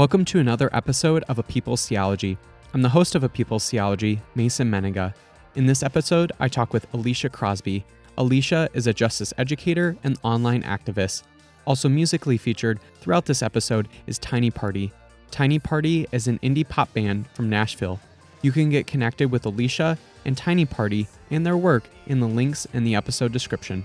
Welcome to another episode of A People's Theology. I'm the host of A People's Theology, Mason Mennenga. In this episode, I talk with Alicia Crosby. Alicia is a justice educator and online activist. Also musically featured throughout this episode is Tiny Party. Tiny Party is an indie pop band from Nashville. You can get connected with Alicia and Tiny Party and their work in the links in the episode description.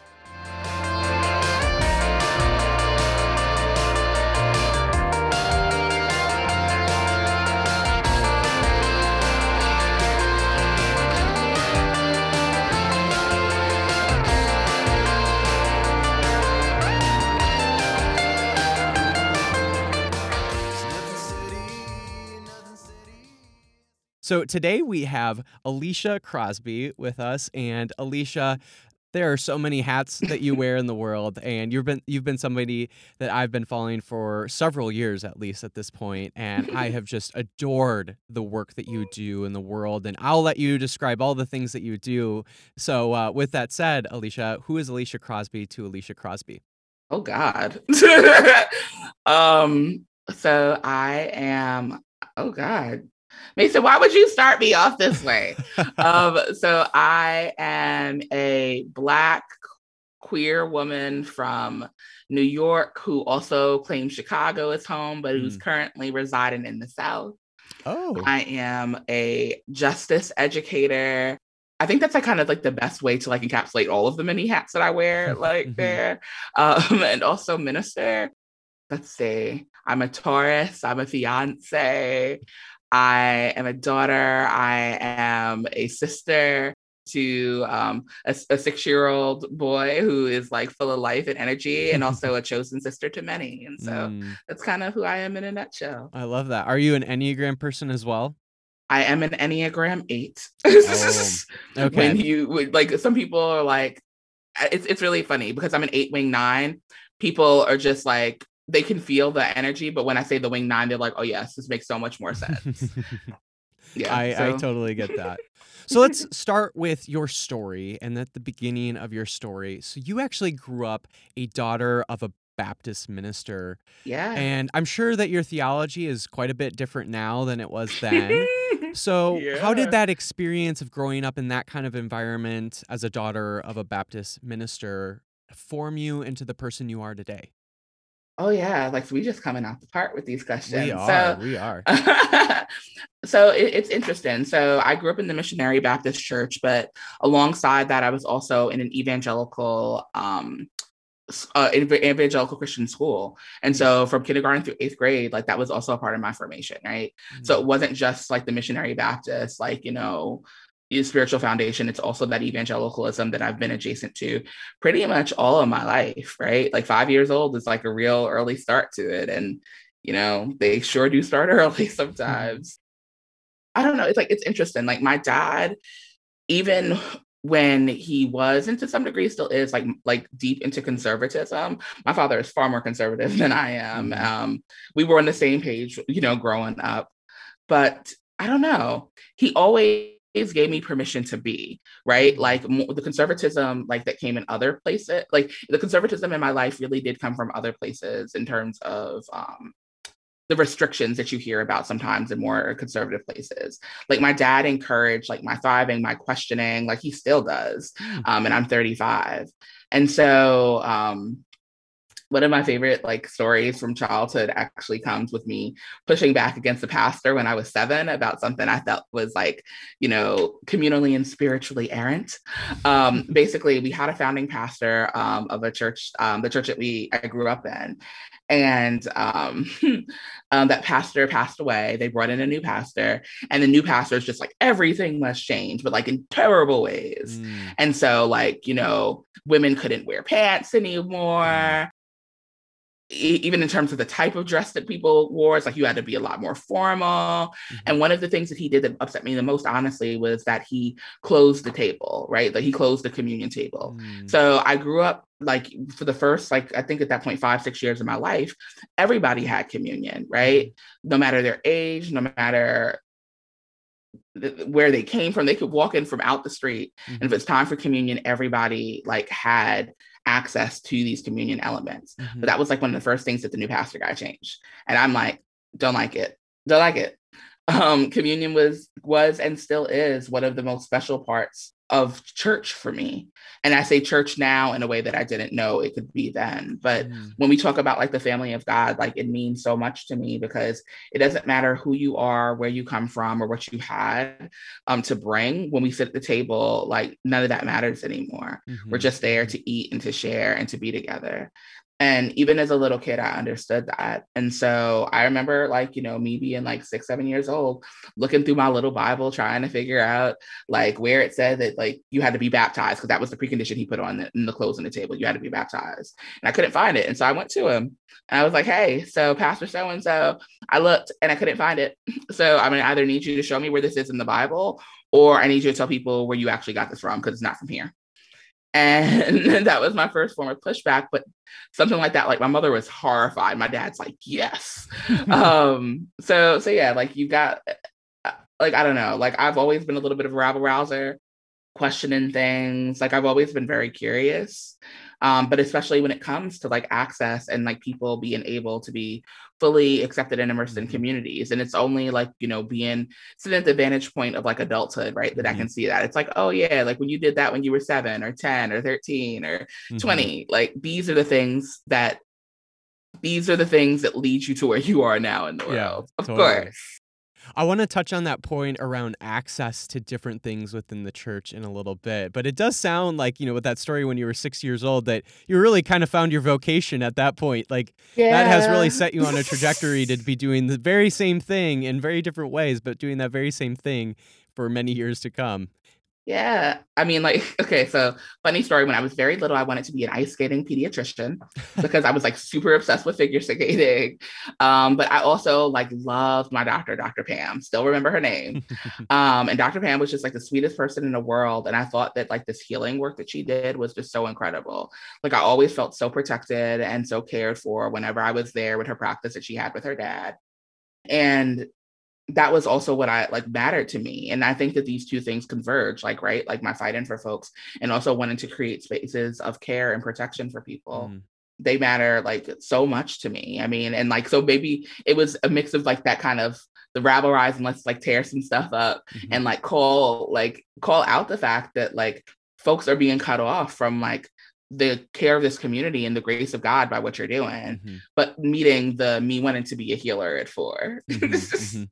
So today we have Alicia Crosby with us, and Alicia, there are so many hats that you wear in the world, and you've been you've been somebody that I've been following for several years at least at this point, and I have just adored the work that you do in the world. And I'll let you describe all the things that you do. So, uh, with that said, Alicia, who is Alicia Crosby to Alicia Crosby? Oh God. um. So I am. Oh God. Mason, why would you start me off this way? um, so I am a black queer woman from New York who also claims Chicago as home, but who's mm. currently residing in the South. Oh. I am a justice educator. I think that's like kind of like the best way to like encapsulate all of the many hats that I wear, like mm-hmm. there. Um, and also minister. Let's see. I'm a Taurus. I'm a fiance. I am a daughter. I am a sister to um, a, a six year old boy who is like full of life and energy, and also a chosen sister to many. And so mm. that's kind of who I am in a nutshell. I love that. Are you an Enneagram person as well? I am an Enneagram eight. oh, okay. When you would like, some people are like, it's it's really funny because I'm an eight wing nine. People are just like, they can feel the energy, but when I say the wing nine, they're like, oh yes, this makes so much more sense. yeah, I, so. I totally get that. So let's start with your story and at the beginning of your story. So you actually grew up a daughter of a Baptist minister. Yeah. And I'm sure that your theology is quite a bit different now than it was then. so, yeah. how did that experience of growing up in that kind of environment as a daughter of a Baptist minister form you into the person you are today? Oh yeah, like we just coming out the part with these questions. We are. So, we are. so it, it's interesting. So I grew up in the Missionary Baptist Church, but alongside that, I was also in an evangelical um, uh, evangelical Christian school. And so from kindergarten through eighth grade, like that was also a part of my formation, right? Mm-hmm. So it wasn't just like the missionary Baptist, like, you know, spiritual foundation. It's also that evangelicalism that i've been adjacent to pretty much all of my life right? Like five years old is like a real early start to it and you know they sure do start early sometimes. I don't know. It's like it's interesting. Like my dad even when he was and to some degree still is like like deep into conservatism. My father is far more conservative than i am. Mm-hmm. um we were on the same page you know growing up. But i don't know. He always gave me permission to be right mm-hmm. like the conservatism like that came in other places like the conservatism in my life really did come from other places in terms of um the restrictions that you hear about sometimes in more conservative places. Like my dad encouraged like my thriving, my questioning, like he still does. Hmm. Um, and I'm 35. And so um, one of my favorite like stories from childhood actually comes with me pushing back against the pastor when I was seven about something I felt was like, you know, communally and spiritually errant. Um, basically, we had a founding pastor um, of a church, um, the church that we I grew up in, and um, um, that pastor passed away. They brought in a new pastor, and the new pastor is just like everything must change, but like in terrible ways. Mm. And so, like you know, women couldn't wear pants anymore. Mm even in terms of the type of dress that people wore, it's like you had to be a lot more formal. Mm-hmm. And one of the things that he did that upset me the most, honestly, was that he closed the table, right? That he closed the communion table. Mm. So I grew up like for the first, like I think at that point, five, six years of my life, everybody had communion, right? Mm-hmm. No matter their age, no matter where they came from they could walk in from out the street mm-hmm. and if it's time for communion everybody like had access to these communion elements. Mm-hmm. But that was like one of the first things that the new pastor guy changed. And I'm like, don't like it. Don't like it. Um, communion was was and still is one of the most special parts of church for me. And I say church now in a way that I didn't know it could be then. But mm. when we talk about like the family of God, like it means so much to me because it doesn't matter who you are, where you come from, or what you had um, to bring. When we sit at the table, like none of that matters anymore. Mm-hmm. We're just there to eat and to share and to be together. And even as a little kid, I understood that. And so I remember, like, you know, me being like six, seven years old, looking through my little Bible, trying to figure out like where it said that like you had to be baptized, because that was the precondition he put on the, in the closing the table. You had to be baptized. And I couldn't find it. And so I went to him and I was like, hey, so Pastor so and so, I looked and I couldn't find it. So I'm going to either need you to show me where this is in the Bible, or I need you to tell people where you actually got this from, because it's not from here and that was my first form of pushback but something like that like my mother was horrified. My dad's like yes. Um so so yeah like you've got uh, like i don't know like i've always been a little bit of a rabble rouser questioning things like i've always been very curious um, but especially when it comes to like access and like people being able to be fully accepted and immersed in mm-hmm. communities and it's only like you know being sitting at the vantage point of like adulthood right that mm-hmm. i can see that it's like oh yeah like when you did that when you were seven or 10 or 13 or mm-hmm. 20 like these are the things that these are the things that lead you to where you are now in the world yeah, of totally. course I want to touch on that point around access to different things within the church in a little bit. But it does sound like, you know, with that story when you were six years old, that you really kind of found your vocation at that point. Like yeah. that has really set you on a trajectory to be doing the very same thing in very different ways, but doing that very same thing for many years to come. Yeah. I mean, like, okay, so funny story. When I was very little, I wanted to be an ice skating pediatrician because I was like super obsessed with figure skating. Um, but I also like loved my doctor, Dr. Pam, still remember her name. um, and Dr. Pam was just like the sweetest person in the world. And I thought that like this healing work that she did was just so incredible. Like, I always felt so protected and so cared for whenever I was there with her practice that she had with her dad. And that was also what I like mattered to me. And I think that these two things converge, like, right? Like my fighting for folks and also wanting to create spaces of care and protection for people. Mm. They matter like so much to me. I mean, and like, so maybe it was a mix of like that kind of the rabble rise and let's like tear some stuff up mm-hmm. and like call, like, call out the fact that like folks are being cut off from like the care of this community and the grace of God by what you're doing, mm-hmm. but meeting the me wanting to be a healer at 4 mm-hmm. mm-hmm.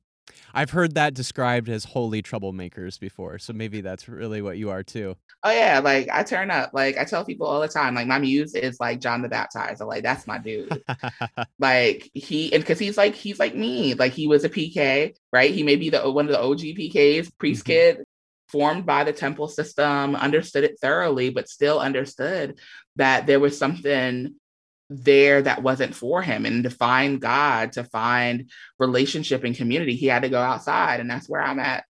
I've heard that described as holy troublemakers before, so maybe that's really what you are too. Oh yeah, like I turn up. Like I tell people all the time, like my muse is like John the Baptizer. Like that's my dude. like he and because he's like he's like me. Like he was a PK, right? He may be the one of the OG PKs, priest mm-hmm. kid, formed by the temple system, understood it thoroughly, but still understood that there was something there that wasn't for him and to find God, to find relationship and community, he had to go outside. And that's where I'm at.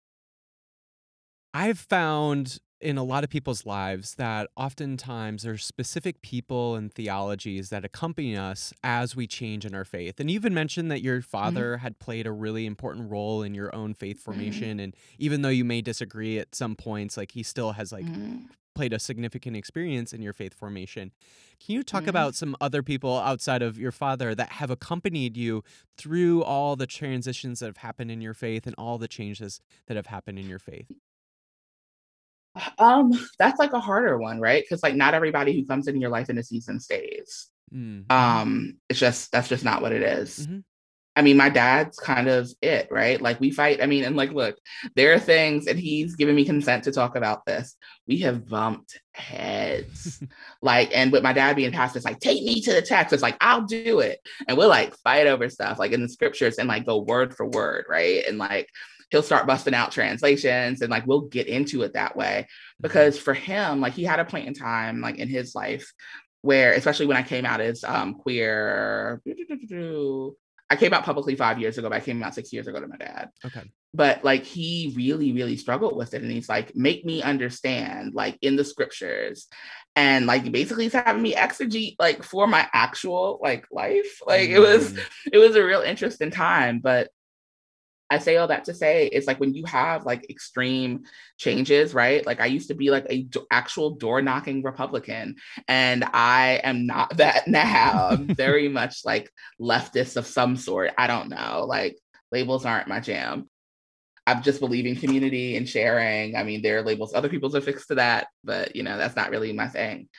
I've found in a lot of people's lives that oftentimes there's specific people and theologies that accompany us as we change in our faith. And you even mentioned that your mm-hmm. father mm-hmm. had played a really important role in your own faith mm-hmm. formation. Mm-hmm. And even though you may disagree at some points, like he still has like mm-hmm played a significant experience in your faith formation. Can you talk Mhm. about some other people outside of your father that have accompanied you through all the transitions that have happened in your faith and all the changes that have happened in your faith? Um, that's like a harder one, right? Because like not everybody who comes into your life in a season stays. Mm. Um, it's just that's just not what it is. Mhm. I mean, my dad's kind of it, right? Like we fight. I mean, and like, look, there are things, and he's given me consent to talk about this. We have bumped heads, like, and with my dad being pastor, it's like, take me to the text. It's like, I'll do it, and we'll like fight over stuff, like in the scriptures, and like go word for word, right? And like, he'll start busting out translations, and like we'll get into it that way because for him, like, he had a point in time, like in his life, where, especially when I came out as um, queer. I came out publicly five years ago, but I came out six years ago to my dad. Okay. But like he really, really struggled with it. And he's like, make me understand, like in the scriptures. And like basically he's having me exegete like for my actual like life. Like it was Mm. it was a real interesting time. But I say all that to say it's like when you have like extreme changes, right? Like I used to be like a actual door knocking Republican, and I am not that now. I'm very much like leftist of some sort. I don't know. Like labels aren't my jam. I'm just believe in community and sharing. I mean, there are labels other people's are fixed to that, but you know that's not really my thing.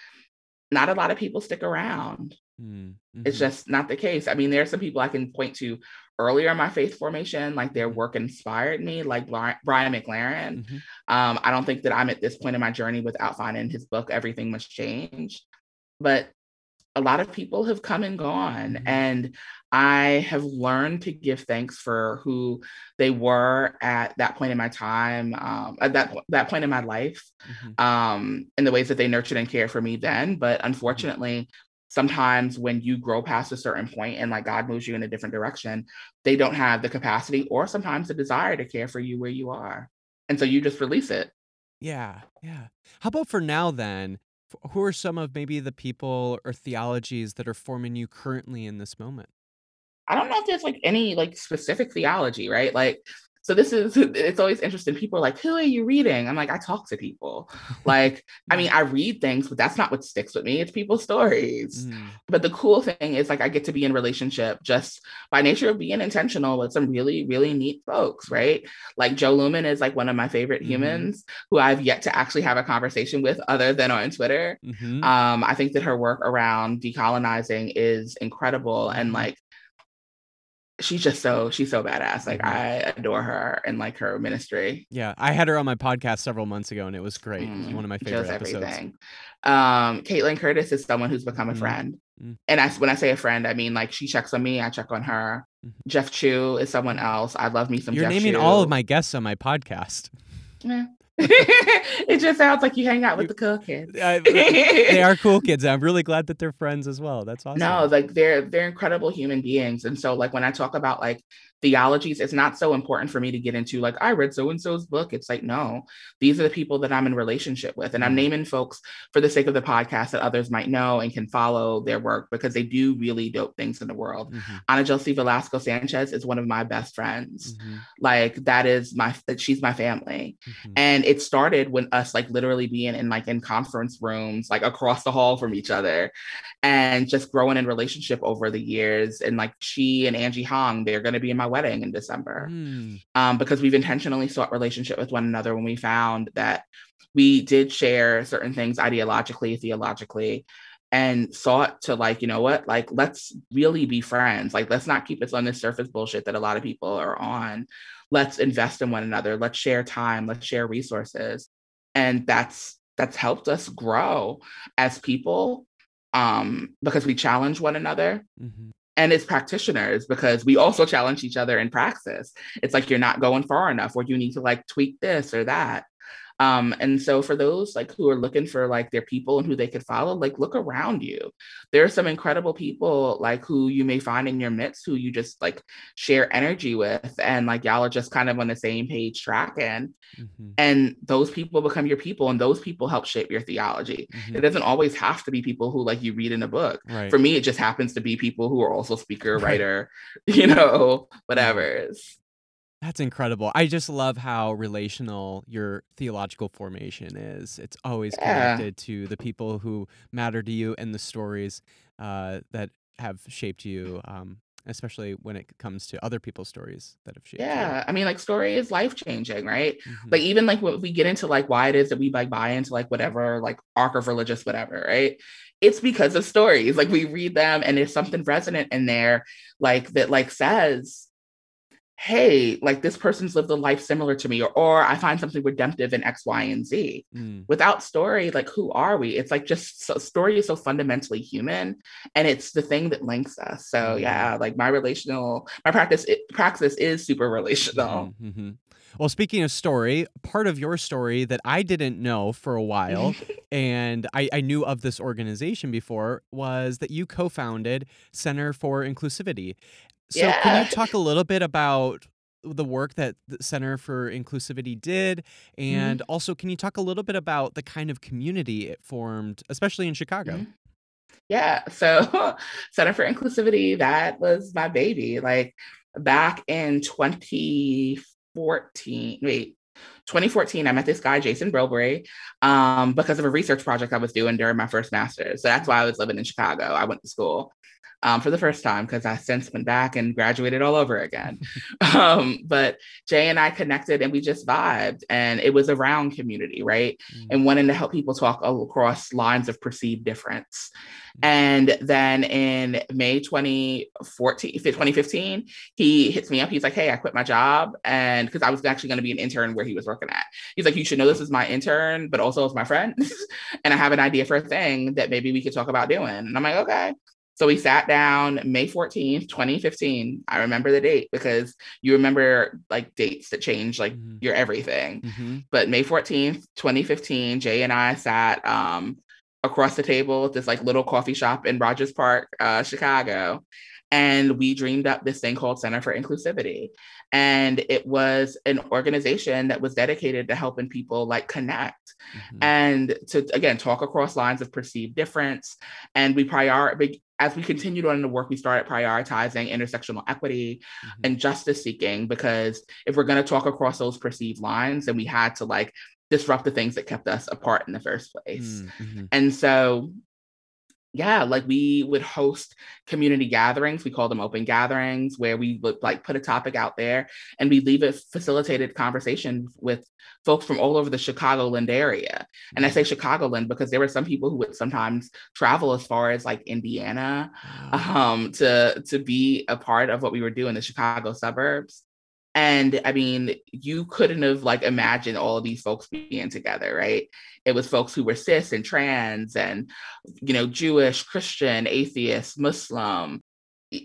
Not a lot of people stick around Mm. it's Mhm. just not the case. I mean, there are some people I can point to earlier in my faith formation, like their Mhm. work inspired me, like Brian McLaren. Mhm. Um, I don't think that I'm at this point in my journey without finding his book, Everything Must Change. But a lot of people have come and gone, Mhm. and I have learned to give thanks for who they were at that point in my time, um, at that that point in my life, Mhm. um, in the ways that they nurtured and cared for me then. But unfortunately, sometimes when you grow past a certain point and like God moves you in a different direction, they don't have the capacity or sometimes the desire to care for you where you are. And so you just release it. Yeah, yeah. How about for now then? Who are some of maybe the people or theologies that are forming you currently in this moment? I don't know if there's like any like specific theology, right? Like, so this is it's always interesting. People are like, who are you reading? I'm like, I talk to people. Like, I mean, I read things, but that's not what sticks with me. It's people's stories. Mm. But the cool thing is like I get to be in relationship just by nature of being intentional with some really, really neat folks, right? Like Jo Luehmann is like one of my favorite Mhm. humans who I've yet to actually have a conversation with other than on Twitter. Mhm. Um, I think that her work around decolonizing is incredible and Mhm. like she's just so she's so badass. Like Mhm. I adore her and like her ministry. Yeah, I had her on my podcast several months ago, and it was great. It was Mm, one of my she favorite does episodes. everything. Um, Kaitlin Curtice is someone who's become a Mhm. friend. Mm. And I, when I say a friend, I mean like she checks on me, I check on her. Jeff Chu is someone else. I love me some You're Jeff naming Chu. all of my guests on my podcast. Yeah. it just sounds like you hang out with the cool kids. Uh, they are cool kids. I'm really glad that they're friends as well. That's awesome. No, like they're they're incredible human beings. And so like when I talk about like theologies, it's not so important for me to get into like I read so and so's book. It's like no, these are the people that I'm in relationship with. And I'm Mhm. naming folks for the sake of the podcast that others might know and can follow their work because they do really dope things in the world. Mhm, Ana Josie Velasco Sanchez is one of my best friends. mhm, Like that is my that she's my family. mhm. And it started when us like literally being in like in conference rooms, like across the hall from each other, and just growing in relationship over the years. And like she and Angie Hong, they're going to be in my wedding in December Mm, um, because we've intentionally sought relationship with one another when we found that we did share certain things ideologically, theologically, and sought to like, you know what, like let's really be friends. Like let's not keep us on this surface bullshit that a lot of people are on. Let's invest in one another. Let's share time. Let's share resources, and that's that's helped us grow as people um, because we challenge one another mhm. And as practitioners because we also challenge each other in praxis. It's like you're not going far enough or you need to like tweak this or that um and so for those like who are looking for like their people and who they could follow like look around you there are some incredible people like who you may find in your midst who you just like share energy with and like y'all are just kind of on the same page tracking Mm-hmm. and those people become your people and those people help shape your theology mhm. it doesn't always have to be people who like you read in a book Right. for me it just happens to be people who are also speaker Right. writer you know whatever That's incredible. I just love how relational your theological formation is. It's always Yeah. connected to the people who matter to you and the stories uh, that have shaped you, um, especially when it comes to other people's stories that have shaped you. Yeah. I mean, like story is life changing, right? Mhm. Like even like when we get into like why it is that we like buy into like whatever like arc of religious whatever, right? It's because of stories. Like we read them and there's something resonant in there, like that like says, hey, like this person's lived a life similar to me, or or I find something redemptive in X, Y, and Z. Mm. Without story, like who are we? It's like just so, story is so fundamentally human, and it's the thing that links us. So Mhm. yeah, like my relational, my practice it, praxis is super relational. Mhm, mhm. Well, speaking of story, part of your story that I didn't know for a while, and I, I knew of this organization before, was that you co founded Center for Inclusivity. So, can you talk a little bit about the work that the Center for Inclusivity did? And also, can you talk a little bit about the kind of community it formed, especially in Chicago? Mhm. Yeah. So Center for Inclusivity, that was my baby. Like back in 2014, wait, 2014, I met this guy, Jason Brilbury, um, because of a research project I was doing during my first master's. So that's why I was living in Chicago. I went to school um, for the first time because I since went back and graduated all over again. um, but Jay and I connected and we just vibed, and it was around community, right? Mm. and wanting to help people talk across lines of perceived difference. And then in May 2014, 2015, he hits me up. He's like, Hey, I quit my job. And because I was actually going to be an intern where he was working at. He's like, You should know this is my intern, but also it's my friend. and I have an idea for a thing that maybe we could talk about doing. And I'm like, Okay. So we sat down May 14th, 2015. I remember the date because you remember like dates that change like Mhm. your everything Mhm. but May 14th, 2015, Jay and I sat um, across the table at this like little coffee shop in Rogers Park, uh, Chicago. And we dreamed up this thing called Center for Inclusivity. And it was an organization that was dedicated to helping people like connect Mhm. and to again talk across lines of perceived difference. And we prior as we continued on in the work, we started prioritizing intersectional equity Mhm. and justice seeking because if we're going to talk across those perceived lines, then we had to like disrupt the things that kept us apart in the first place. Mm, mhm. And so, yeah, like we would host community gatherings. We call them open gatherings where we would like put a topic out there and we leave a facilitated conversation with folks from all over the Chicagoland area. And I say Chicagoland because there were some people who would sometimes travel as far as like Indiana um, to to be a part of what we were doing in the Chicago suburbs. And I mean, you couldn't have like imagined all of these folks being together, right? It was folks who were cis and trans and you know, Jewish, Christian, atheist, Muslim.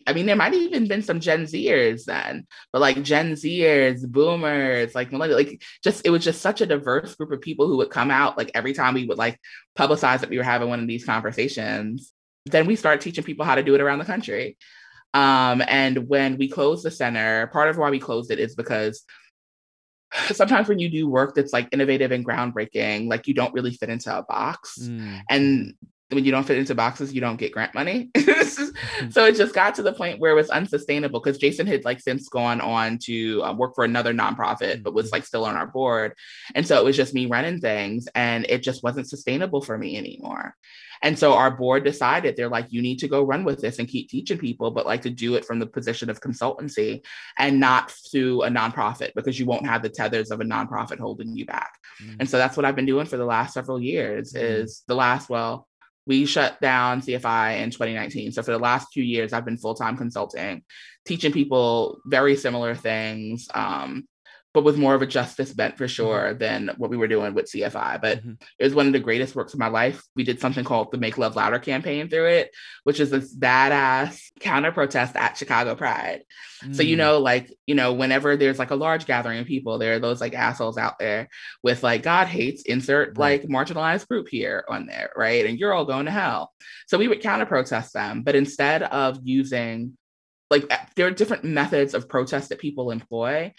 I mean, there might have even been some Gen Zers then, but like Gen Zers, boomers, like like just it was just such a diverse group of people who would come out like every time we would like publicize that we were having one of these conversations. Then we started teaching people how to do it around the country. Um, and when we closed the center, part of why we closed it is because sometimes when you do work that's like innovative and groundbreaking, like you don't really fit into a box. Mm, And when you don't fit into boxes, you don't get grant money. so it just got to the point where it was unsustainable because Jason had like since gone on to uh, work for another nonprofit, but was like still on our board. And so it was just me running things and it just wasn't sustainable for me anymore. And so our board decided they're like, you need to go run with this and keep teaching people, but like to do it from the position of consultancy and not through a nonprofit because you won't have the tethers of a nonprofit holding you back. mm, And so that's what I've been doing for the last several years Mhm. is the last, well, we shut down CFI in 2019. So for the last few years, I've been full-time consulting, teaching people very similar things, um, but with more of a justice bent for sure than what we were doing with CFI. But mhm. it was one of the greatest works of my life. We did something called the Make Love Louder campaign through it, which is this badass counter protest at Chicago Pride. So, you Mm. know, like, you know, whenever there's like a large gathering of people, there are those like assholes out there with like, God hates, insert Right. like marginalized group here on there, right? And you're all going to hell. So we would counter protest them. But instead of using, like, there are different methods of protest that people employ,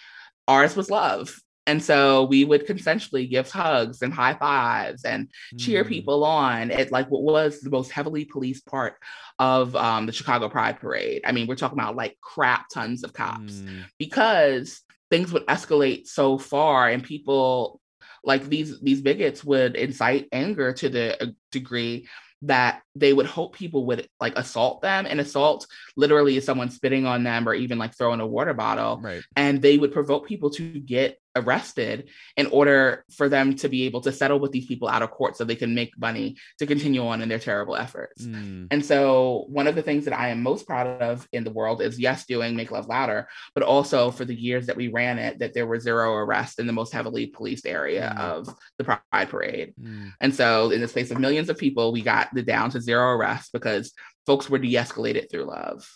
ours was love. And so we would consensually give hugs and high fives and cheer Mm. people on at like what was the most heavily policed part of um, the Chicago Pride Parade. I mean, we're talking about like crap tons of cops Mm. because things would escalate so far and people like these these bigots would incite anger to the uh, degree that they would hope people would like assault them and assault literally is someone spitting on them or even like throwing a water bottle right. and they would provoke people to get arrested in order for them to be able to settle with these people out of court so they can make money to continue on in their terrible efforts. Mm. And so, one of the things that I am most proud of in the world is yes, doing Make Love Louder, but also for the years that we ran it, that there were zero arrests in the most heavily policed area mm. of the Pride Parade. Mm. And so, in the space of millions of people, we got the down to zero arrests because folks were de escalated through love.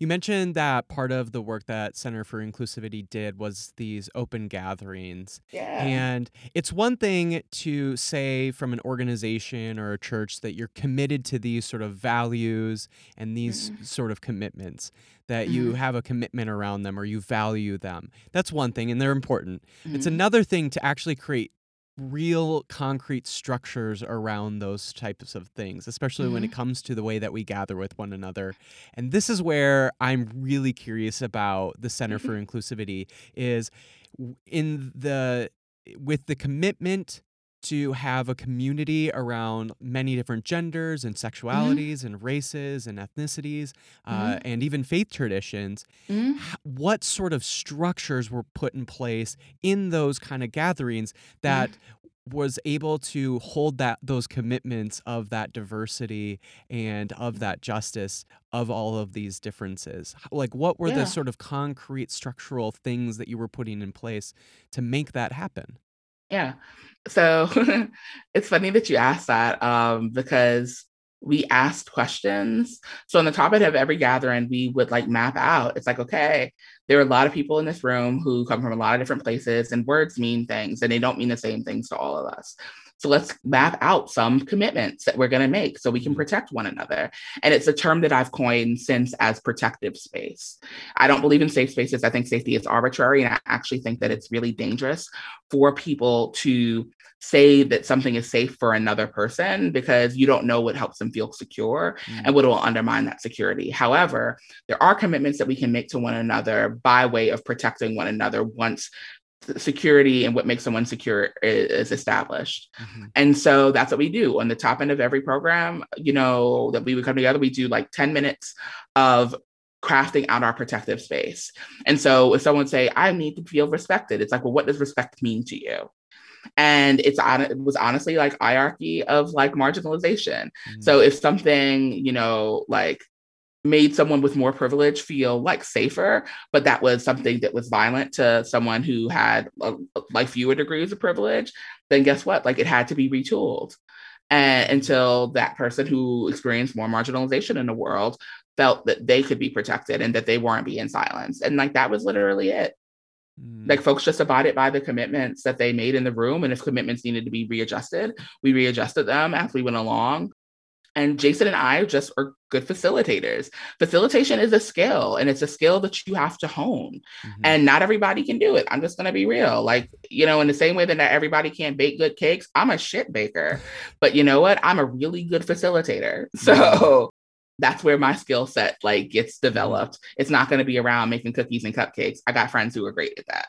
You mentioned that part of the work that Center for Inclusivity did was these open gatherings. Yeah. And it's one thing to say from an organization or a church that you're committed to these sort of values and these mm-hmm. sort of commitments, that mm-hmm. you have a commitment around them or you value them. That's one thing, and they're important. Mm-hmm. It's another thing to actually create real concrete structures around those types of things, especially mm-hmm. when it comes to the way that we gather with one another. And this is where I'm really curious about the Center mm-hmm. for Inclusivity is in the with the commitment to have a community around many different genders and mm-hmm. sexualities mm-hmm. and races and ethnicities uh, mm-hmm. and even faith traditions mm-hmm. what sort of structures were put in place in those kind of gatherings that was able to hold that those commitments of that diversity and of that justice of all of these differences like what were yeah. the sort of concrete structural things that you were putting in place to make that happen yeah so it's funny that you asked that um, because we asked questions. So on the top of every gathering, we would like map out. It's like, okay, there are a lot of people in this room who come from a lot of different places, and words mean things, and they don't mean the same things to all of us. So let's map out some commitments that we're going to make so we can protect one another. And it's a term that I've coined since as protective space. I don't believe in safe spaces. I think safety is arbitrary. And I actually think that it's really dangerous for people to say that something is safe for another person because you don't know what helps them feel secure mm. and what will undermine that security. However, there are commitments that we can make to one another by way of protecting one another once security and what makes someone secure is, established. Mm-hmm. And so that's what we do on the top end of every program, you know, that we would come together, we do like 10 minutes of crafting out our protective space. And so if someone say, I need to feel respected, it's like, well, what does respect mean to you? And it's on it was honestly like hierarchy of like marginalization. Mm-hmm. So if something, you know, like made someone with more privilege feel like safer, but that was something that was violent to someone who had a, like fewer degrees of privilege, then guess what? Like it had to be retooled. And until that person who experienced more marginalization in the world felt that they could be protected and that they weren't being silenced. And like that was literally it. Mm. Like folks just abided by the commitments that they made in the room. And if commitments needed to be readjusted, we readjusted them as we went along. And Jason and I just are good facilitators. Facilitation is a skill and it's a skill that you have to hone. Mm-hmm. And not everybody can do it. I'm just going to be real. Like, you know, in the same way that not everybody can bake good cakes, I'm a shit baker. But you know what? I'm a really good facilitator. So that's where my skill set like gets developed. It's not going to be around making cookies and cupcakes. I got friends who are great at that.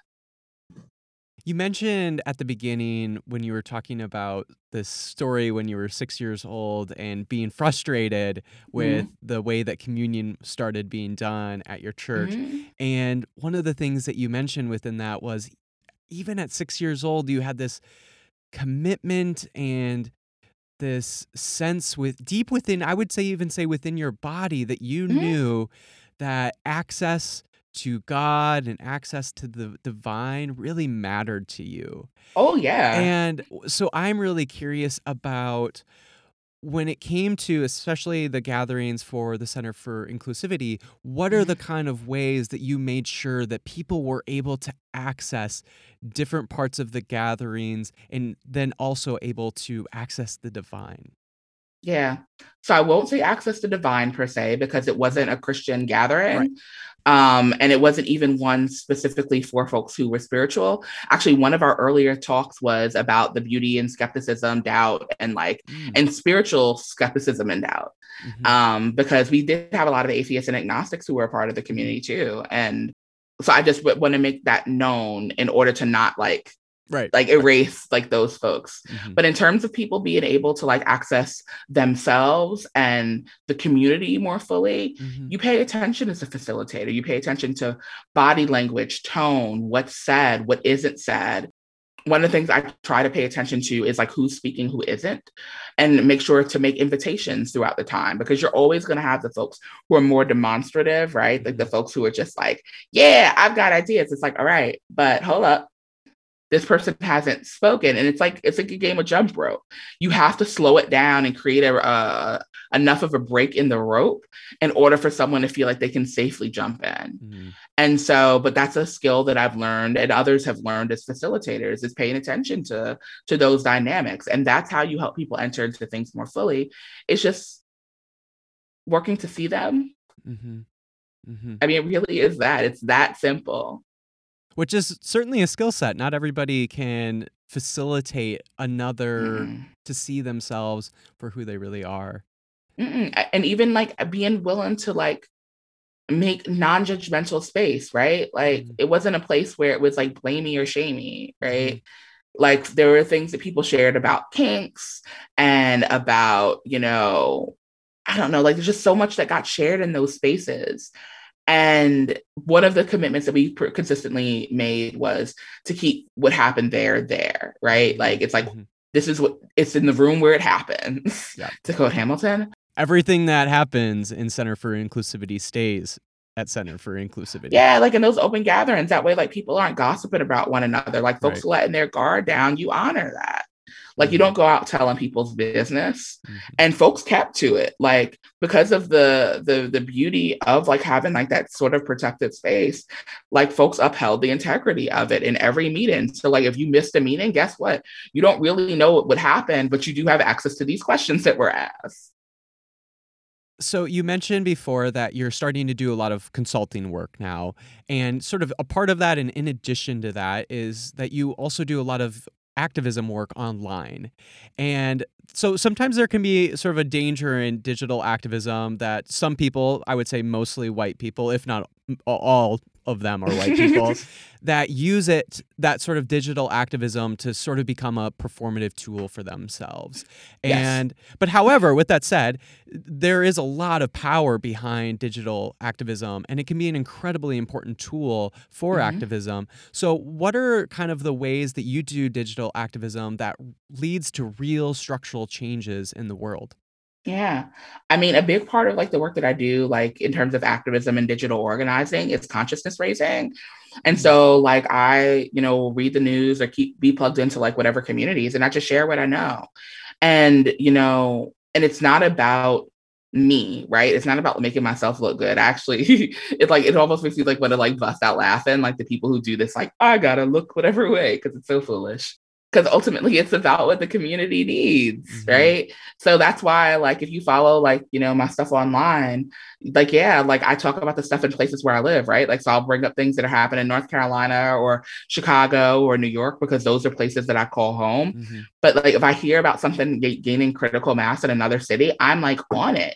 You mentioned at the beginning when you were talking about this story when you were six years old and being frustrated with mm-hmm. the way that communion started being done at your church. Mm-hmm. And one of the things that you mentioned within that was even at six years old, you had this commitment and this sense with deep within, I would say, even say within your body that you mm-hmm. knew that access to God and access to the divine really mattered to you. Oh, yeah. And so I'm really curious about when it came to especially the gatherings for the Center for Inclusivity, what are the mm-hmm. kind of ways that you made sure that people were able to access different parts of the gatherings and then also able to access the divine? Yeah. So I won't say access to divine per se because it wasn't a Christian gathering. Right. Um, and it wasn't even one specifically for folks who were spiritual. Actually, one of our earlier talks was about the beauty and skepticism, doubt, and like, mm. and spiritual skepticism and doubt. Mm-hmm. Um, because we did have a lot of atheists and agnostics who were a part of the community too. And so I just want to make that known in order to not like right like erase like those folks mm-hmm. but in terms of people being able to like access themselves and the community more fully mm-hmm. you pay attention as a facilitator you pay attention to body language tone what's said what isn't said one of the things I try to pay attention to is like who's speaking, who isn't, and make sure to make invitations throughout the time because you're always going to have the folks who are more demonstrative, right? Like the mm-hmm. folks who are just like, yeah, I've got ideas. It's like, all right, but hold up, this person hasn't spoken. And it's like it's like a game of jump rope. You have to slow it down and create a uh, enough of a break in the rope in order for someone to feel like they can safely jump in. Mm-hmm. and so but that's a skill that i've learned and others have learned as facilitators is paying attention to to those dynamics. And that's how you help people enter into things more fully. It's just working to see them. Mm-hmm. Mm-hmm. i mean it really is that. It's that simple which is certainly a skill set. Not everybody can facilitate another mm to see themselves for who they really are. Mm-mm. And even like being willing to like make non-judgmental space, right? Like mm it wasn't a place where it was like blamey or shamey, right? mm Like there were things that people shared about kinks and about, you know, I don't know, like there's just so much that got shared in those spaces and one of the commitments that we consistently made was to keep what happened there, there, right? Like it's like, mm-hmm. this is what it's in the room where it happens, yeah. to quote Hamilton. Everything that happens in Center for Inclusivity stays at Center for Inclusivity. Yeah, like in those open gatherings, that way, like people aren't gossiping about one another. Like folks right. letting their guard down, you honor that. Like mm-hmm. you don't go out telling people's business. Mm-hmm. And folks kept to it. Like because of the the the beauty of like having like that sort of protected space, like folks upheld the integrity of it in every meeting. So like if you missed a meeting, guess what? You don't really know what would happen, but you do have access to these questions that were asked. So you mentioned before that you're starting to do a lot of consulting work now. And sort of a part of that and in addition to that is that you also do a lot of activism work online. And so sometimes there can be sort of a danger in digital activism that some people, I would say mostly white people, if not all of them are white people that use it that sort of digital activism to sort of become a performative tool for themselves yes. and but however with that said there is a lot of power behind digital activism and it can be an incredibly important tool for mm-hmm. activism so what are kind of the ways that you do digital activism that leads to real structural changes in the world yeah. I mean, a big part of like the work that I do, like in terms of activism and digital organizing, is consciousness raising. And mm-hmm. so like I, you know, read the news or keep be plugged into like whatever communities and I just share what I know. And, you know, and it's not about me, right? It's not about making myself look good. Actually, it's like it almost makes me like want to like bust out laughing, like the people who do this, like, I gotta look whatever way because it's so foolish because ultimately it's about what the community needs mm-hmm. right so that's why like if you follow like you know my stuff online like yeah like i talk about the stuff in places where i live right like so i'll bring up things that are happening in north carolina or chicago or new york because those are places that i call home mm-hmm. but like if i hear about something gaining critical mass in another city i'm like on it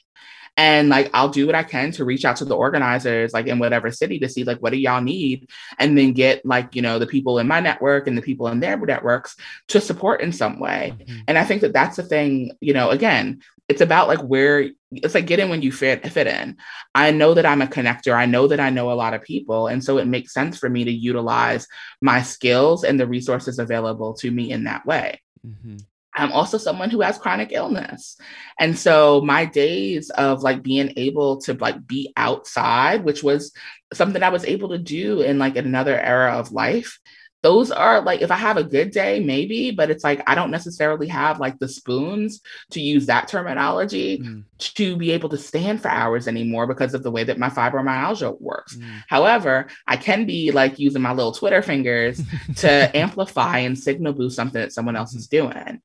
and like I'll do what I can to reach out to the organizers like in whatever city to see like what do y'all need and then get like, you know, the people in my network and the people in their networks to support in some way. Mm-hmm. And I think that that's the thing, you know, again, it's about like where it's like getting when you fit fit in. I know that I'm a connector. I know that I know a lot of people. And so it makes sense for me to utilize my skills and the resources available to me in that way. Mm-hmm. I'm also someone who has chronic illness. And so my days of like being able to like be outside, which was something I was able to do in like another era of life, those are like if I have a good day, maybe, but it's like I don't necessarily have like the spoons to use that terminology mm. to be able to stand for hours anymore because of the way that my fibromyalgia works. Mm. However, I can be like using my little Twitter fingers to amplify and signal boost something that someone else is doing.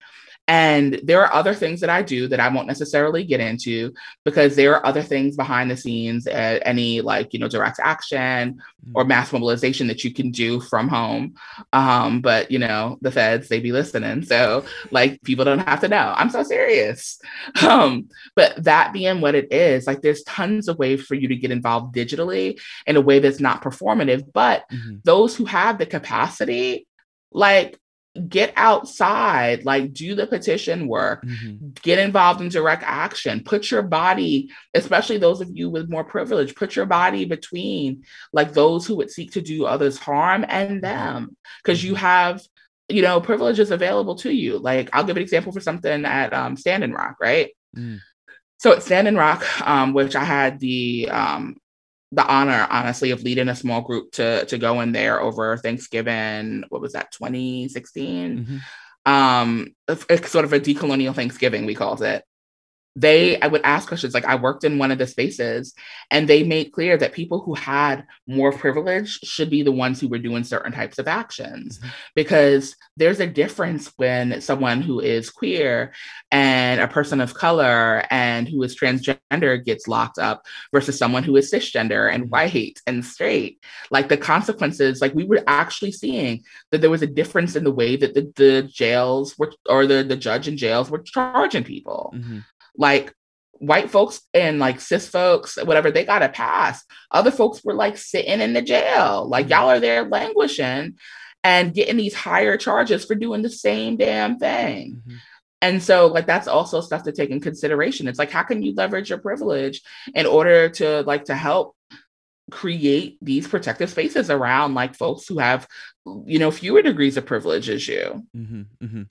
And there are other things that I do that I won't necessarily get into because there are other things behind the scenes, uh, any like, you know, direct action mm. or mass mobilization that you can do from home. Um, but, you know, the feds, they be listening. So, like, people don't have to know. I'm so serious. Um, but that being what it is, like, there's tons of ways for you to get involved digitally in a way that's not performative. But mm-hmm. those who have the capacity, like get outside, like do the petition work, mm-hmm. get involved in direct action, put your body, especially those of you with more privilege, put your body between like those who would seek to do others harm and mm-hmm. them. Because you mm-hmm. have, you know, privileges available to you. Like I'll give an example for something at um, Standing Rock, right? Mm. So at Standing Rock, um, which I had the um, the honor, honestly, of leading a small group to to go in there over Thanksgiving. What was that? 2016. Mm-hmm. Um, it's sort of a decolonial Thanksgiving, we called it they i would ask questions like i worked in one of the spaces and they made clear that people who had more privilege should be the ones who were doing certain types of actions mm-hmm. because there's a difference when someone who is queer and a person of color and who is transgender gets locked up versus someone who is cisgender and mm-hmm. white and straight like the consequences like we were actually seeing that there was a difference in the way that the, the jails were or the, the judge and jails were charging people mm-hmm like white folks and like cis folks, whatever, they got a pass. Other folks were like sitting in the jail. Like mm-hmm. y'all are there languishing and getting these higher charges for doing the same damn thing. Mm-hmm. And so, like, that's also stuff to take in consideration. It's like, how can you leverage your privilege in order to, like, to help create these protective spaces around, like, folks who have, you know, fewer degrees of privilege as you? Mm-hmm, mm-hmm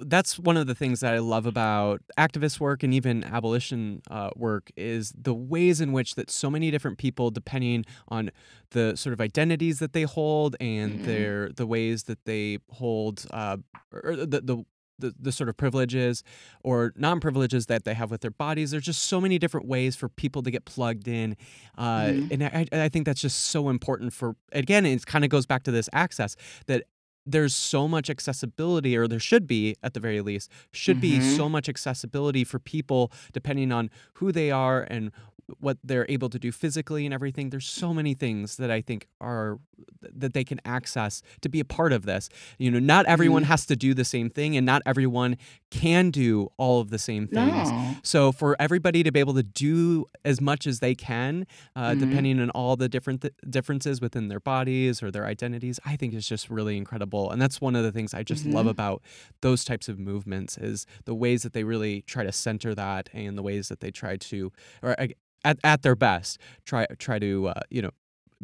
that's one of the things that I love about activist work and even abolition uh, work is the ways in which that so many different people, depending on the sort of identities that they hold and mm-hmm. their the ways that they hold, uh, or the, the the, the sort of privileges or non privileges that they have with their bodies. There's just so many different ways for people to get plugged in. Uh, mm-hmm. And I, I think that's just so important for, again, it kind of goes back to this access that there's so much accessibility or there should be at the very least should mm-hmm. be so much accessibility for people depending on who they are and what they're able to do physically and everything. There's so many things that I think are that they can access to be a part of this. You know, not everyone mm-hmm. has to do the same thing and not everyone can do all of the same things. No. So for everybody to be able to do as much as they can, uh, mm-hmm. depending on all the different th- differences within their bodies or their identities, I think is just really incredible. And that's one of the things I just mm-hmm. love about those types of movements is the ways that they really try to center that and the ways that they try to, or at, at their best try try to uh, you know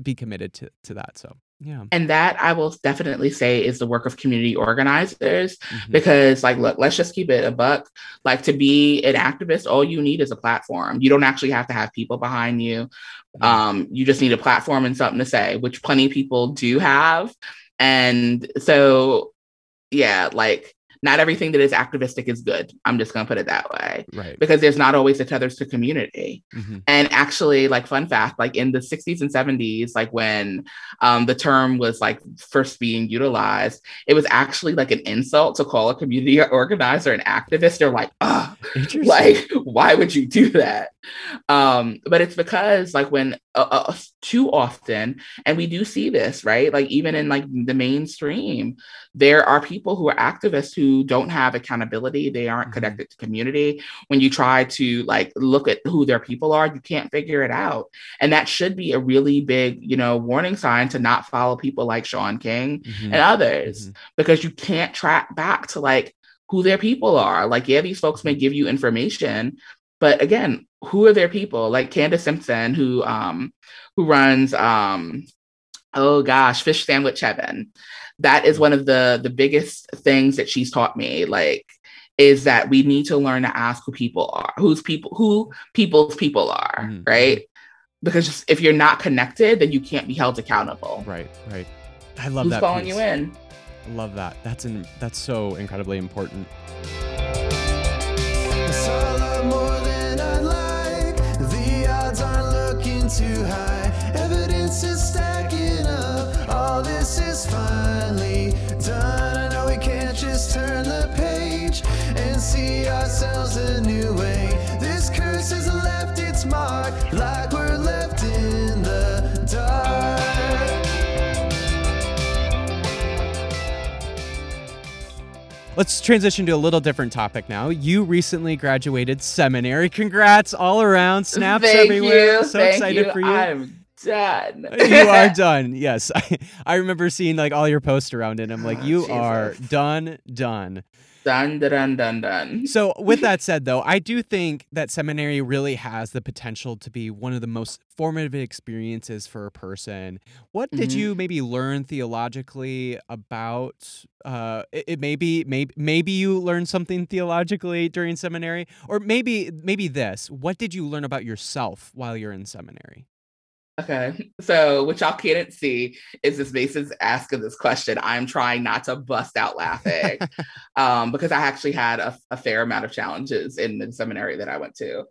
be committed to to that so yeah. And that i will definitely say is the work of community organizers mm-hmm. because like look let's just keep it a buck. Like to be an activist all you need is a platform. You don't actually have to have people behind you. Mm-hmm. um you just need a platform and something to say which plenty of people do have. And so yeah like not everything that is activistic is good. I'm just going to put it that way. Right. Because there's not always a tethers to community. Mm-hmm. And actually, like, fun fact, like in the 60s and 70s, like when um, the term was like first being utilized, it was actually like an insult to call a community organizer an activist. They're like, oh, like, why would you do that? Um, but it's because, like, when uh, uh, too often, and we do see this, right? Like, even in like the mainstream, there are people who are activists who don't have accountability they aren't mm-hmm. connected to community when you try to like look at who their people are you can't figure it out and that should be a really big you know warning sign to not follow people like shaun king mm-hmm. and others mm-hmm. because you can't track back to like who their people are like yeah these folks may give you information but again who are their people? Like candace simpson who um who runs um oh gosh fish sandwich heaven. That is one of the the biggest things that she's taught me like is that we need to learn to ask who people are who's people who people's people are mm-hmm. right? Because if you're not connected then you can't be held accountable. Right right. I love who's that calling piece. you in? I love that. That's in that's so incredibly important too high. Evidence is stacking up. All this is fine. turn the page and see ourselves a new way. This curse has left its mark, like we're left Let's transition to a little different topic now. You recently graduated seminary. Congrats all around. Snaps Thank everywhere. you. So Thank excited you. for you. I'm done. you are done. Yes. I, I remember seeing like all your posts around it. I'm like, Oh, you are done, done. Done, done, done, done. So, with that said, though, I do think that seminary really has the potential to be one of the most formative experiences for a person. What did Mhm. you maybe learn theologically about? Uh, it, it maybe maybe maybe you learned something theologically during seminary, or maybe maybe this. What did you learn about yourself while you're in seminary? Okay. So what y'all can't see is this Mason's asking this question. I'm trying not to bust out laughing. um, because I actually had a, a fair amount of challenges in the seminary that I went to.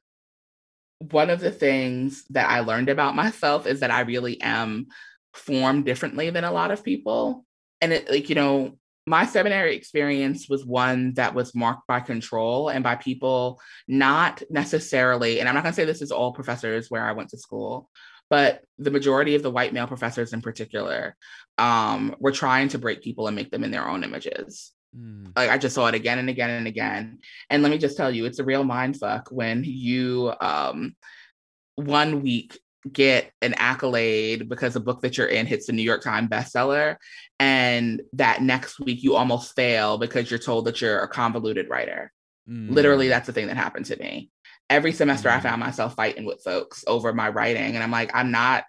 One of the things that I learned about myself is that I really am formed differently than a lot of people. And it like, you know, my seminary experience was one that was marked by control and by people not necessarily, and I'm not gonna say this is all professors where I went to school, but the majority of the white male professors in particular um, were trying to break people and make them in their own images Mm, like I just saw it again and again and again. And let me just tell you, it's a real mind fuck when you um one week get an accolade because a book that you're in hits the New York Times bestseller, and that next week you almost fail because you're told that you're a convoluted writer. Literally, mm, that's the thing that happened to me. Every semester, I Mm. found myself fighting with folks over my writing, and I'm like, I'm not.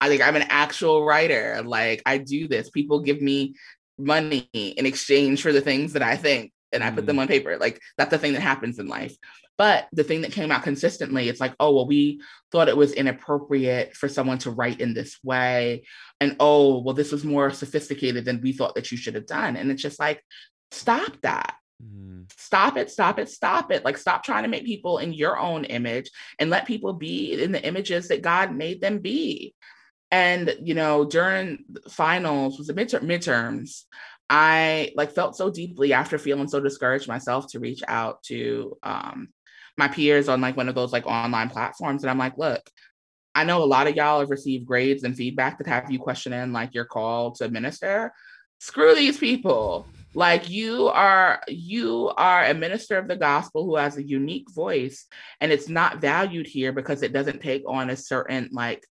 I think I'm an actual writer. Like I do this. People give me money in exchange for the things that I think, and I put them on paper. Like that's the thing that happens in life. But the thing that came out consistently, it's like, oh well, we thought it was inappropriate for someone to write in this way, and oh well, this was more sophisticated than we thought that you should have done. And it's just like, stop that mm, stop it stop it stop it. Like stop trying to make people in your own image and let people be in the images that god made them be. And you know during finals was the midter- midterms i like felt so deeply after feeling so discouraged myself to reach out to um my peers on like one of those like online platforms. And i'm like look i know a lot of y'all have received grades and feedback that have you questioning like your call to minister. Screw these people like you are you are a minister of the gospel who has a unique voice and it's not valued here because it doesn't take on a certain like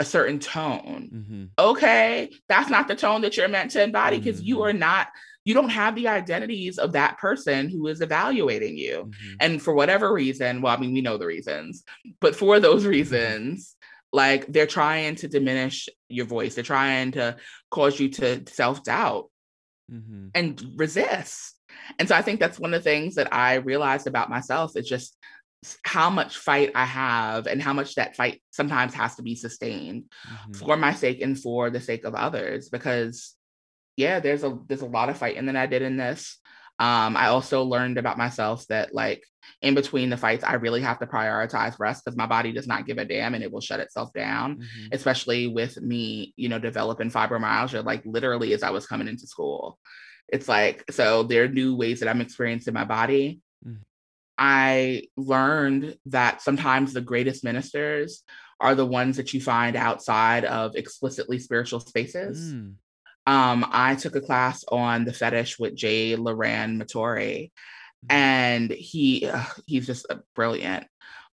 a certain tone. Mhm, okay? That's not the tone that you're meant to embody because you Mhm. are not you don't have the identities of that person who is evaluating you. Mhm, and for whatever reason well i mean we know the reasons but for those reasons like they're trying to diminish your voice. They're trying to cause you to self-doubt mhm, and resist. And so I think that's one of the things that I realized about myself is just how much fight I have and how much that fight sometimes has to be sustained mhm. for my sake and for the sake of others because yeah, there's a there's a lot of fighting that I did in this. Um, I also learned about myself that like in between the fights, I really have to prioritize rest because my body does not give a damn and it will shut itself down Mhm. especially with me, you know, developing fibromyalgia, like literally as I was coming into school. It's like, so there are new ways that I'm experiencing my body. Mm-hmm. I learned that sometimes the greatest ministers are the ones that you find outside of explicitly spiritual spaces. Mm, Um, I took a class on the fetish with J. Lorand Matory, Mhm. and he ugh, he's just uh, brilliant.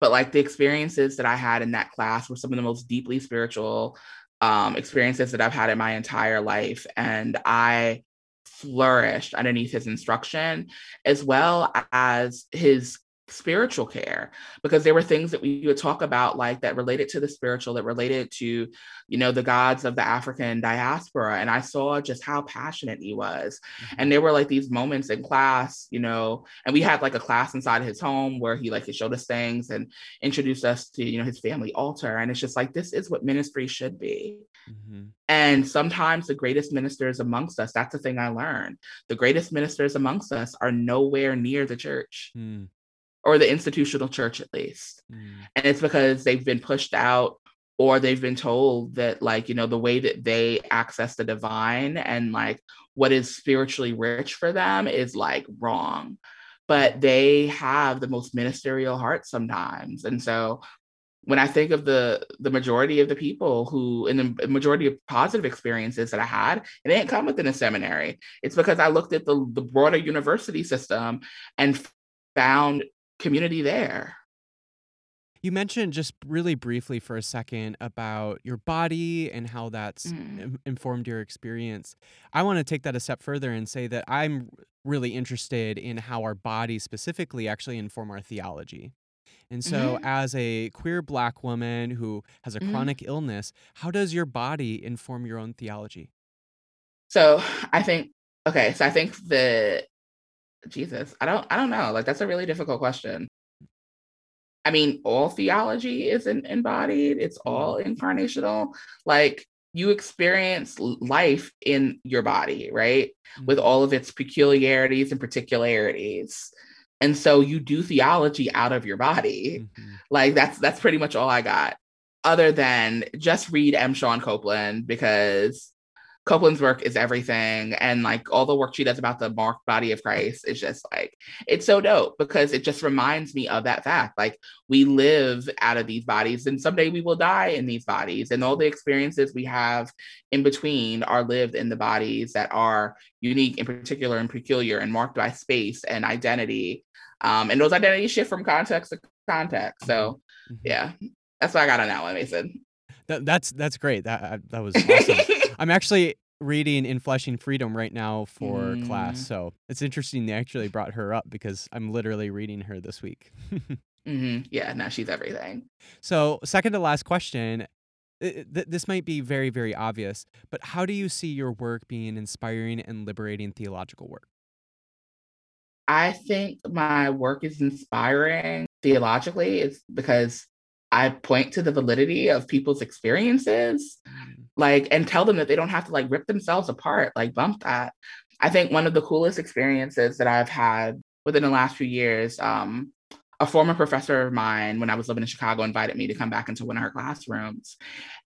But like the experiences that I had in that class were some of the most deeply spiritual um, experiences that I've had in my entire life, and I flourished underneath his instruction as well as his spiritual care because there were things that we would talk about like that related to the spiritual that related to you know the gods of the african diaspora and i saw just how passionate he was. And there were like these moments in class you know and we had like a class inside his home where he like he showed us things and introduced us to you know his family altar and it's just like this is what ministry should be. Mm-hmm. and sometimes the greatest ministers amongst us that's the thing i learned the greatest ministers amongst us are nowhere near the church. Mm, or the institutional church at least mm, and it's because they've been pushed out or they've been told that like you know the way that they access the divine and like what is spiritually rich for them is like wrong but they have the most ministerial heart sometimes. And so when I think of the the majority of the people who in the majority of positive experiences that I had, it didn't come within a seminary. It's because I looked at the, the broader university system and found community there. You mentioned just really briefly for a second about your body and how that's Mm. informed your experience. I want to take that a step further and say that I'm really interested in how our bodies specifically actually inform our theology. And so, Mhm. as a queer black woman who has a Mhm. chronic illness, how does your body inform your own theology? So I think okay, so I think that Jesus, I don't I don't know. Like that's a really difficult question. I mean, all theology is in, embodied, it's all incarnational. Like you experience life in your body, right? With Mhm. all of its peculiarities and particularities. And so you do theology out of your body. Mhm. Like that's that's pretty much all I got. Other than just read M. Shawn Copeland because Copeland's work is everything. And like all the work she does about the marked body of Christ is just like it's so dope because it just reminds me of that fact. Like we live out of these bodies and someday we will die in these bodies. And all the experiences we have in between are lived in the bodies that are unique in particular and peculiar and marked by space and identity. Um, and those identities shift from context to context. So Mhm. yeah, that's what I got on that one, Mason. That, that's that's great. That that was awesome. I'm actually reading Enfleshing Freedom right now for class, Mm. so it's interesting they actually brought her up because I'm literally reading her this week. Mhm. Yeah, now she's everything. so, second to last question. th- this might be very, very obvious, but how do you see your work being inspiring and liberating theological work? I think my work is inspiring theologically. It's because I point to the validity of people's experiences, Mm, like, and tell them that they don't have to like rip themselves apart, like bump that. I think one of the coolest experiences that I've had within the last few years, um, a former professor of mine when I was living in Chicago invited me to come back into one of her classrooms.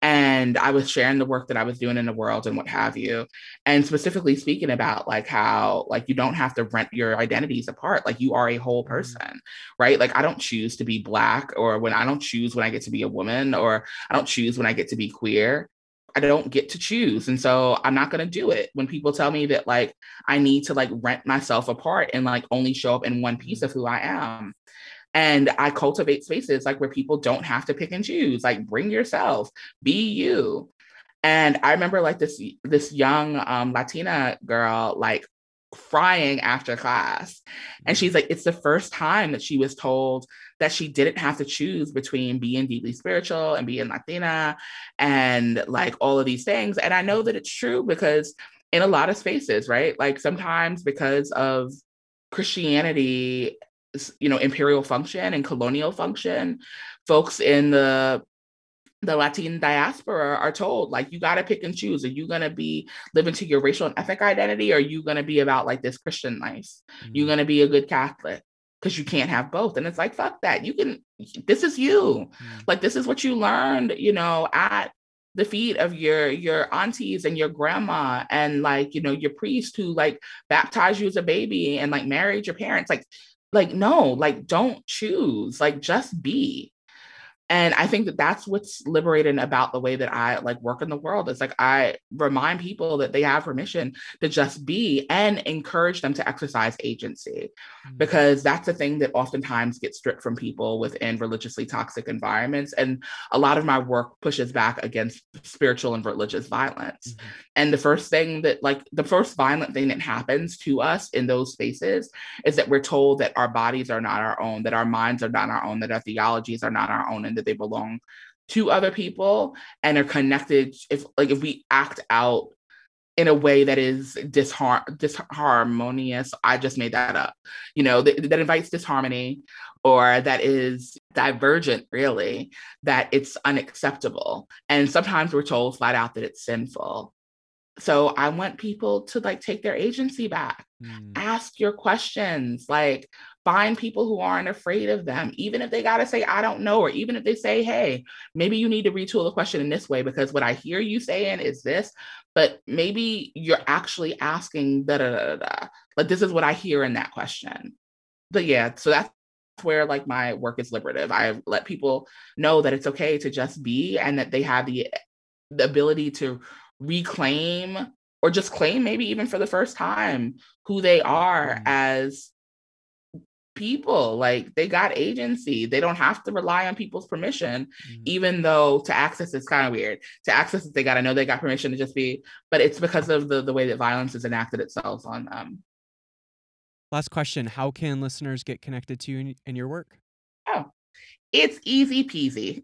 And I was sharing the work that I was doing in the world and what have you. And specifically speaking about like how like you don't have to rent your identities apart. Like you are a whole mm-hmm. person, right? Like I don't choose to be black or when I don't choose when I get to be a woman or I don't choose when I get to be queer. I don't get to choose. And so I'm not going to do it. When people tell me that like I need to like rent myself apart and like only show up in one piece mm-hmm. of who I am. And I cultivate spaces like where people don't have to pick and choose, like bring yourself, be you. And I remember like this this young um, Latina girl like crying after class. And she's like, it's the first time that she was told that she didn't have to choose between being deeply spiritual and being Latina and like all of these things. And I know that it's true because in a lot of spaces, right? Like sometimes because of Christianity, you know, imperial function and colonial function, folks in the the Latin diaspora are told like you got to pick and choose. Are you gonna be living to your racial and ethnic identity? Or are you gonna be about like this Christian life? You're mm, gonna be a good Catholic because you can't have both. And it's like fuck that. You can. This is you. mm, Like this is what you learned. You know at the feet of your your aunties and your grandma and like you know your priest who like baptized you as a baby and like married your parents. Like like no like don't choose like just be and i think that that's what's liberating about the way that i like work in the world is like i remind people that they have permission to just be and encourage them to exercise agency mm. because that's the thing that oftentimes gets stripped from people within religiously toxic environments and a lot of my work pushes back against spiritual and religious violence Mhm. and the first thing that like the first violent thing that happens to us in those spaces is that we're told that our bodies are not our own that our minds are not our own that our theologies are not our own and that they belong to other people and are connected. If like if we act out in a way that is dishar- disharmonious i just made that up. You know that, that invites disharmony or that is divergent really that it's unacceptable. And sometimes we're told flat out that it's sinful so i want people to like take their agency back. Mm, ask your questions like find people who aren't afraid of them even if they got to say i don't know or even if they say hey maybe you need to retool the question in this way because what i hear you saying is this but maybe you're actually asking da da da da like this is what i hear in that question. But yeah, so that's where like my work is liberative. I let people know that it's okay to just be and that they have the the ability to reclaim or just claim maybe even for the first time who they are Mhm. as people like they got agency they don't have to rely on people's permission Mhm. even though to access it's kind of weird to access it they got to know they got permission to just be but it's because of the the way that violence has enacted itself on them Last question How can listeners get connected to you and, and your work? It's easy peasy.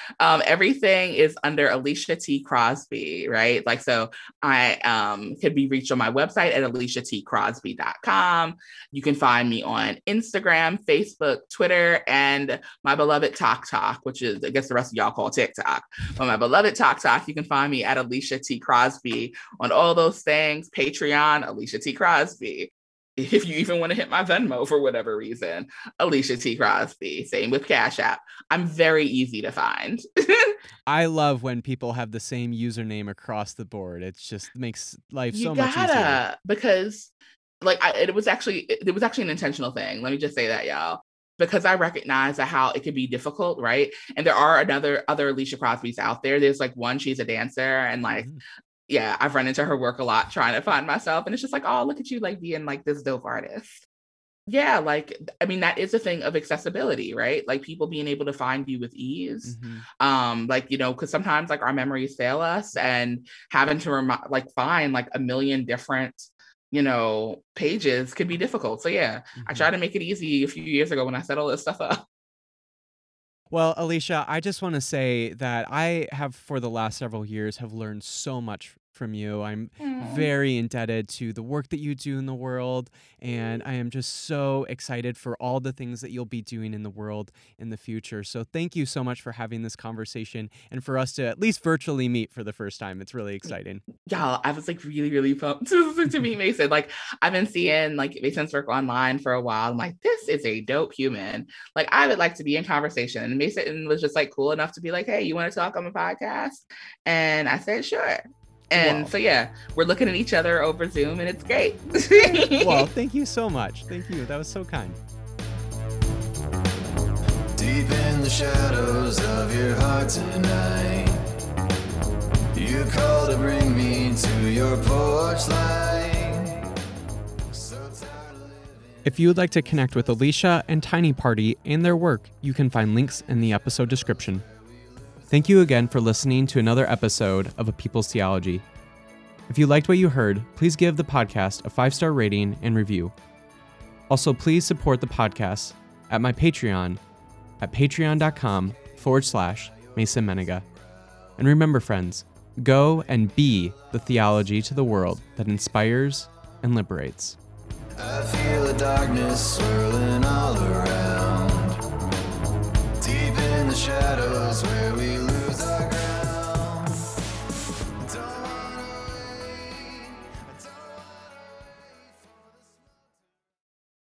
um, everything is under Alicia T. Crosby, right? Like, so I um, can be reached on my website at aliciatcrosby.com. You can find me on Instagram, Facebook, Twitter, and my beloved Talk Talk, which is, I guess the rest of y'all call TikTok. But my beloved Talk Talk, you can find me at Alicia T. Crosby on all those things. Patreon, Alicia T. Crosby. If you even want to hit my Venmo for whatever reason, Alicia T. Crosby. Same with Cash App. I'm very easy to find. I love when people have the same username across the board. It just makes life you so much easier. because like I, it was actually it, was actually an intentional thing. Let me just say that, y'all. Because I recognize that how it could be difficult, right? And there are another other Alicia Crosby's out there. There's like one, she's a dancer, and like Mhm. Yeah, I've run into her work a lot trying to find myself. And it's just like, oh, look at you like being like this dope artist. Yeah, like I mean, that is a thing of accessibility, right? Like people being able to find you with ease. Mhm. Um, like, you know, because sometimes like our memories fail us and having to remi- like find like a million different, you know, pages can be difficult. So yeah, I Mhm. tried to make it easy a few years ago when I set all this stuff up. Well, Alicia, I just want to say that I have, for the last several years, have learned so much from you. I'm mm. very indebted to the work that you do in the world, and I am just so excited for all the things that you'll be doing in the world in the future. So, thank you so much for having this conversation and for us to at least virtually meet for the first time. It's really exciting. y'all, I was like really, really pumped to, to meet Mason. Like I've been seeing like Mason's work online for a while. I'm like, this is a dope human. Like I would like to be in conversation. And Mason was just like cool enough to be like, hey, you want to talk on the podcast? And I said, sure. And Wow. so yeah, we're looking at each other over Zoom and it's great. well, thank you so much. Thank you. That was so kind. Deep in the shadows of your heart tonight, you call to bring me to your porch light. So tired of living. If you would like to connect with Alicia and Tiny Party and their work, you can find links in the episode description. Thank you again for listening to another episode of A People's Theology. If you liked what you heard, please give the podcast a five star rating and review. Also, please support the podcast at my Patreon at patreon.com forward slash Mason Mennenga. And remember, friends, go and be the theology to the world that inspires and liberates. I feel darkness swirling all around. Deep in the shadows where we